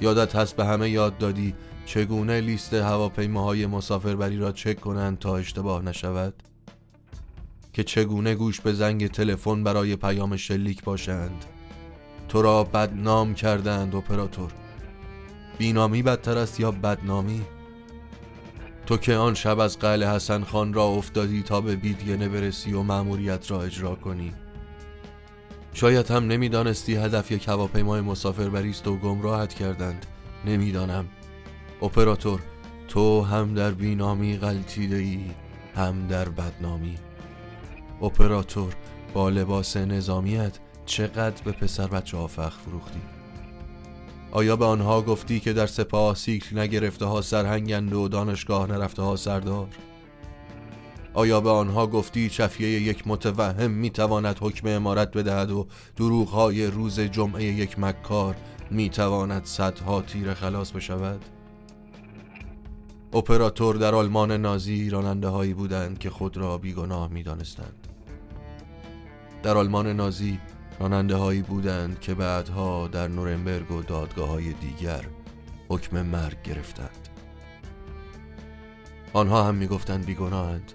یادت هست به همه یاد دادی چگونه لیست هواپیماهای مسافربری را چک کنند تا اشتباه نشود؟ که چگونه گوش به زنگ تلفن برای پیام شلیک باشند؟ تو را بدنام کردند اپراتور. بینامی بدتر است یا بدنامی؟ تو که آن شب از قلعه حسن خان را افتادی تا به بیدینه برسی و مأموریت را اجرا کنی. شاید هم نمی‌دانستی هدف یک هواپیمای مسافربری است و گمراهت کردند. نمی‌دانم. اپراتور تو هم در بینامی غلطیده ای هم در بدنامی. اپراتور با لباس نظامیت چقدر به پسر بچه ها فخر فروختی؟ آیا به آنها گفتی که در سپاه سیکل نگرفته ها سرهنگند و دانشگاه نرفته ها سردار؟ آیا به آنها گفتی چفیه یک متوهم می‌تواند حکم امارت بدهد و دروغهای روز جمعه یک مکار می‌تواند صدها تیر خلاص بشود؟ اپراتور در آلمان نازی راننده هایی بودند که خود را بیگناه می دانستند. در آلمان نازی راننده هایی بودند که بعدها در نورنبرگ و دادگاه های دیگر حکم مرگ گرفتند. آنها هم می‌گفتند بیگناهند.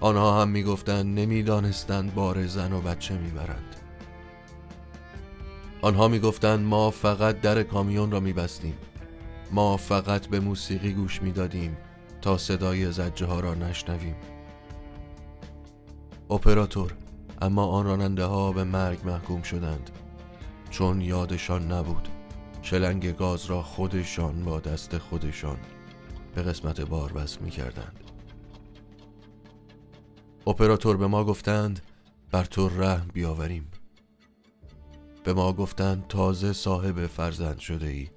آنها هم می‌گفتند نمی‌دانستند بار زن و بچه می‌برند. آنها می‌گفتند ما فقط در کامیون را میبستیم. ما فقط به موسیقی گوش می‌دادیم تا صدای زجه ها را نشنویم اپراتور اما آن راننده ها به مرگ محکوم شدند چون یادشان نبود شلنگ گاز را خودشان با دست خودشان به قسمت بار بس می کردند اپراتور به ما گفتند بر تو رحم بیاوریم. به ما گفتند تازه صاحب فرزند شده ای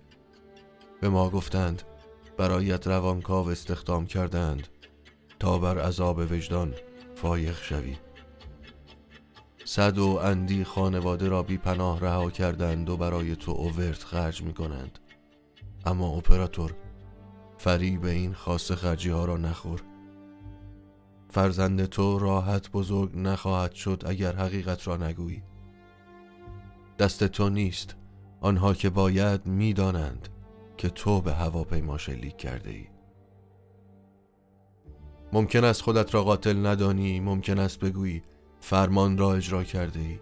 به ما گفتند برایت روانکاو استخدام کردند تا بر عذاب وجدان فایق شوی. صد و اندی خانواده را بی پناه رها کردند و برای تو اوورت خرج می کنند. اما اپراتور فریب این خاص خرجی ها را نخور. فرزند تو راحت بزرگ نخواهد شد اگر حقیقت را نگویی. دست تو نیست. آنها که باید می‌دانند که تو به هواپیما شلیک کرده ای ممکن است خودت را قاتل ندانی ممکن است بگویی فرمان را اجرا کرده ای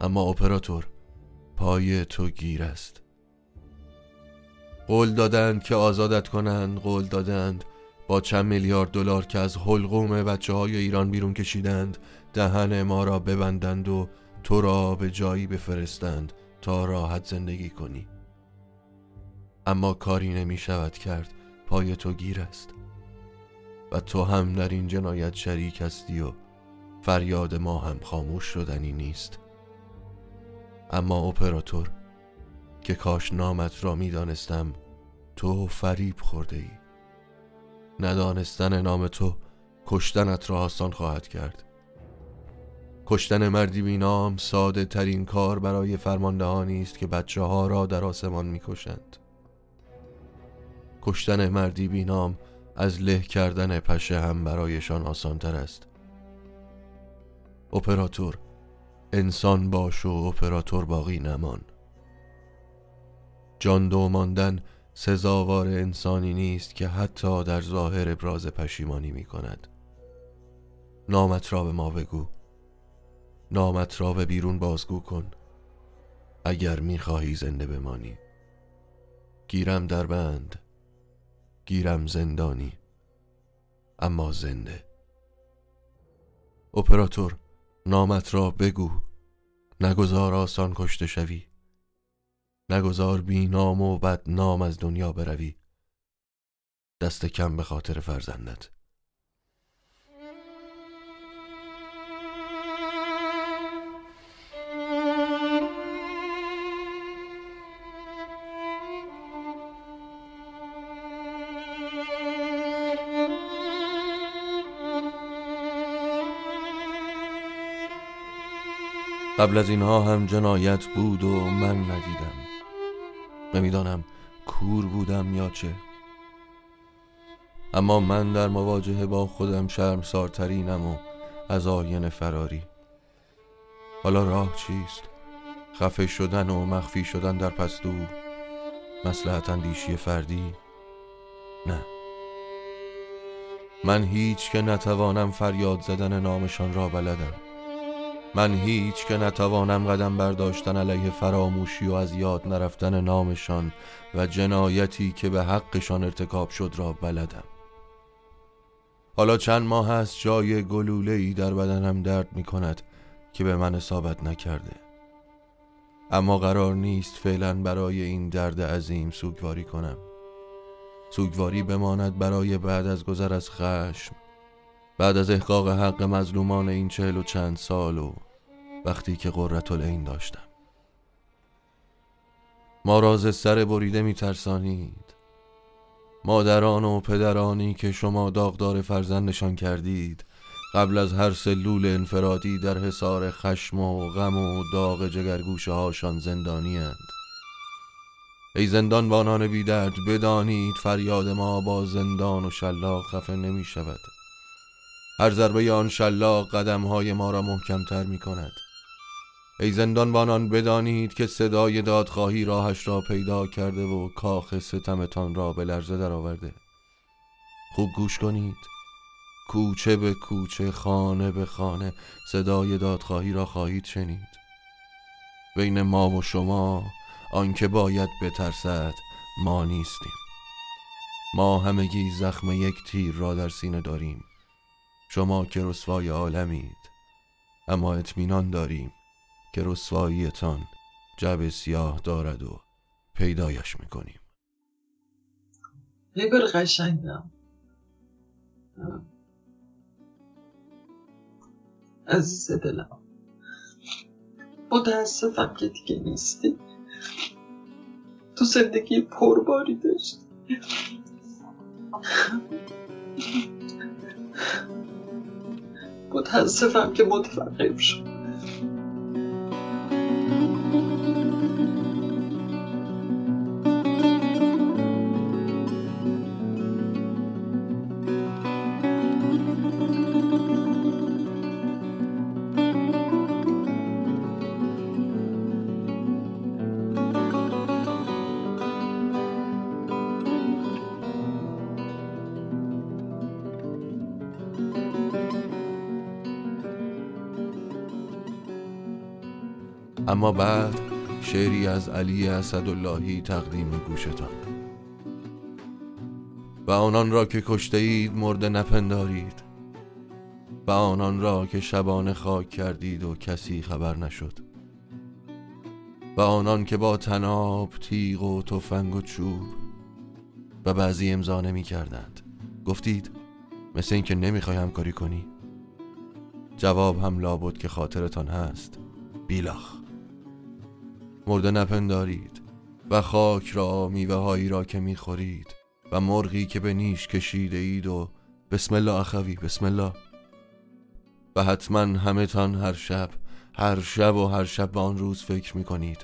اما اپراتور پای تو گیر است. قول دادند که آزادت کنند قول دادند. با چند میلیارد دلار که از حلقوم بچه های ایران بیرون کشیدند دهن ما را ببندند و تو را به جایی بفرستند تا راحت زندگی کنی. اما کاری نمی شود کرد پای تو گیر است. و تو هم در این جنایت شریک هستی و فریاد ما هم خاموش شدنی نیست. اما اپراتور که کاش نامت را می دانستم تو فریب خورده ای ندانستن نام تو کشتنت را آسان خواهد کرد. کشتن مردی بی نام ساده ترین کار برای فرماندهانی است که بچه ها را در آسمان می کشند کشتن مردی بینام از له کردن پشه هم برایشان آسانتر است. اپراتور انسان باش و اپراتور باقی نمان. جان دو ماندن سزاوار انسانی نیست که حتی در ظاهر ابراز پشیمانی می کند نامت را به ما بگو. نامت را به بیرون بازگو کن. اگر می خواهی زنده بمانی. گیرم در بند. گیرم زندانی. اما زنده. اپراتور نامت را بگو. نگذار آسان کشته شوی. نگذار بی نام و بد نام از دنیا بروی. دست کم به خاطر فرزندت. قبل از اینها هم جنایت بود و من ندیدم. نمی‌دانم کور بودم یا چه. اما من در مواجهه با خودم شرم سارترینم و از آین فراری. حالا راه چیست؟ خفه شدن و مخفی شدن در پستو؟ مسلحت اندیشی فردی؟ نه. من هیچ که نتوانم فریاد زدن نامشان را بلدم. من هیچ که نتوانم قدم برداشتن علیه فراموشی و از یاد نرفتن نامشان و جنایتی که به حقشان ارتکاب شد را بلدم. حالا چند ماه است جای گلوله ای در بدنم درد می کند که به من اصابت نکرده. اما قرار نیست فعلا برای این درد عظیم سوگواری کنم. سوگواری بماند برای بعد از گذر از خشم بعد از احقاق حق مظلومان این چهل و چند سال و وقتی که قررت العین داشتم. ما راز سر بریده می ترسانید مادران و پدرانی که شما داغدار فرزندشان کردید قبل از هر سلول انفرادی در حصار خشم و غم و داغ جگرگوشه هاشان زندانی هند. ای زندان بانان بیدرد بدانید فریاد ما با زندان و شلاق خفه نمی شود هر ضربه آن شلاق قدم های ما را محکمتر می کند ای زندان بانان بدانید که صدای دادخواهی راهش را پیدا کرده و کاخ ستمتان را به لرزه درآورده. خوب گوش کنید. کوچه به کوچه خانه به خانه صدای دادخواهی را خواهید شنید. بین ما و شما آنکه باید بترسد ما نیستیم. ما همگی زخم یک تیر را در سینه داریم. شما که رسوای عالمید اما اطمینان داریم. که رسواییتان جب سیاه دارد و پیدایش می‌کنیم. نگار قشنگم عزیز دلم. متاسفم که دیگه نیستی. تو زندگی پرباری داشتی. متاسفم که متفقیم شد اما بعد شعری از علی اسداللهی تقدیم گوشتان. و آنان را که کشته اید مرده نپندارید. و آنان را که شبانه خاک کردید و کسی خبر نشد. و آنان که با تناب تیغ و تفنگ و چوب و بعضی امضا نمی کردند. گفتید مثل اینکه نمی‌خوای همکاری کنی. جواب هم لابد که خاطرتان هست. بیلاخ. مرده نپندارید و خاک را میوه هایی را که می‌خورید و مرغی که به نیش کشیده اید و بسم الله اخوی بسم الله. و حتما همه تان هر شب هر شب و هر شب به آن روز فکر می‌کنید.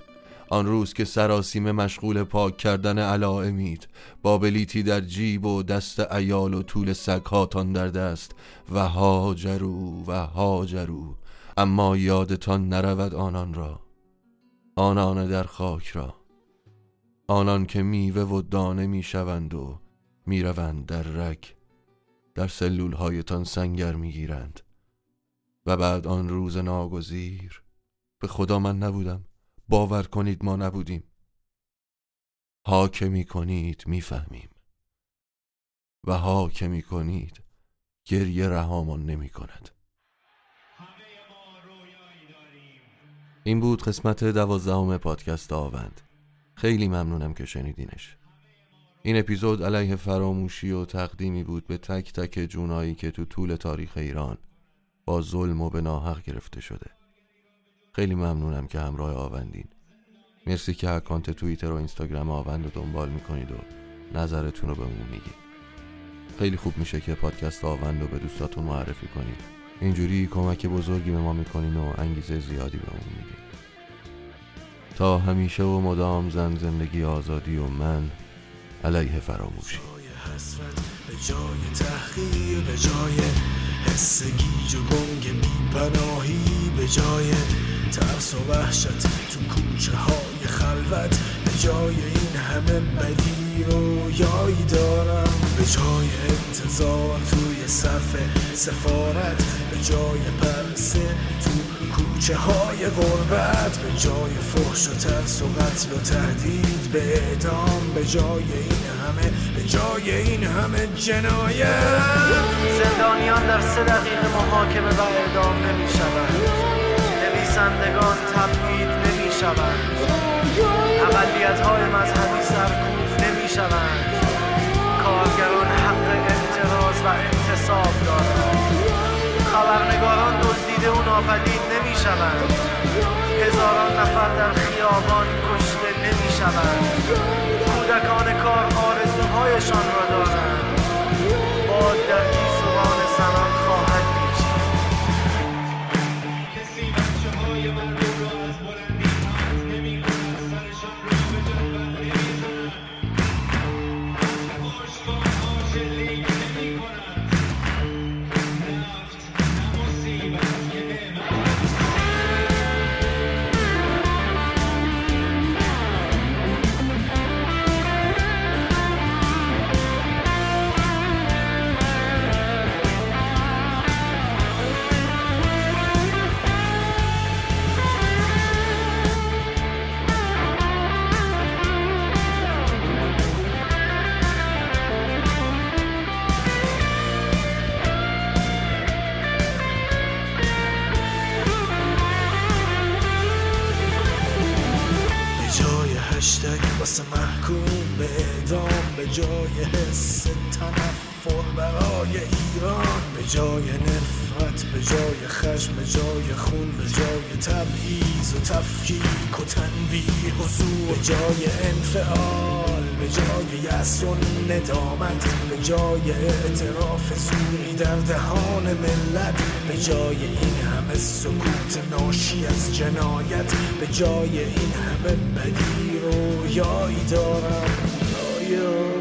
آن روز که سراسیم مشغول پاک کردن علائمید با بلیتی در جیب و دست ایال و طول سگهاتان در دست. و هاجرو و هاجرو اما یادتان نرود آنان را. آنان در خاک را. آنان که میوه و دانه می‌شوند و می‌روند در رگ در سلول هایتان سنگر می‌گیرند. و بعد آن روز ناگزیر به خدا من نبودم. باور کنید ما نبودیم. ها که می کنید می‌فهمیم. و ها که می کنید گریه رهامان نمی کند این بود قسمت دوازدهم پادکست آوند. خیلی ممنونم که شنیدینش. این اپیزود علیه فراموشی و تقدیمی بود به تک تک جونایی که تو طول تاریخ ایران با ظلم و به ناحق گرفته شده. خیلی ممنونم که همراه آوندین. مرسی که اکانت توییتر و اینستاگرام آوند رو دنبال می‌کنید و نظرتون رو بهمون میگید. خیلی خوب میشه که پادکست آوند رو به دوستاتون معرفی کنید. اینجوری کمک بزرگی به ما می‌کنین و انگیزه زیادی به اون میدین. تا همیشه و مدام زن زندگی آزادی و من علیه فراموشی. به جای تحقیر به جای حس گیج و گنگ بیپناهی به جای ترس و وحشت تو کوچه های خلوت به جای این همه بدی رویایی دارم به جای انتظار توی صف سفارت. به جای پرسه تو کوچه های غربت به جای فحش و ترس و قتل و تهدید به اعدام به جای این همه به جای این همه جنایت. زندانیان در سه دقیقه محاکمه و اعدام نمی شوند نویسندگان تبعید نمی شوند اقلیت های مذهبی سرکوب نمی شوند کارگران حق اعتراض و انتصاب دارند. خبرنگاران دزدیده و ناپدید نمی شوند هزاران نفر در خیابان کشته نمی شوند کودکان کار آرزوهایشان را دارند. باد در جای حس تنفر برای ایران به جای نفرت به جای خشم به جای خون به جای تبعیض و تفکیک و تنبیه و زور به جای انفعال به جای یأس و ندامت به جای اعتراف زوری در دهان ملت. به جای این همه سکوت ناشی از جنایت. به جای این همه بدی رویایی دارم. برای